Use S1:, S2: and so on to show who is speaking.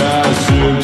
S1: nasceu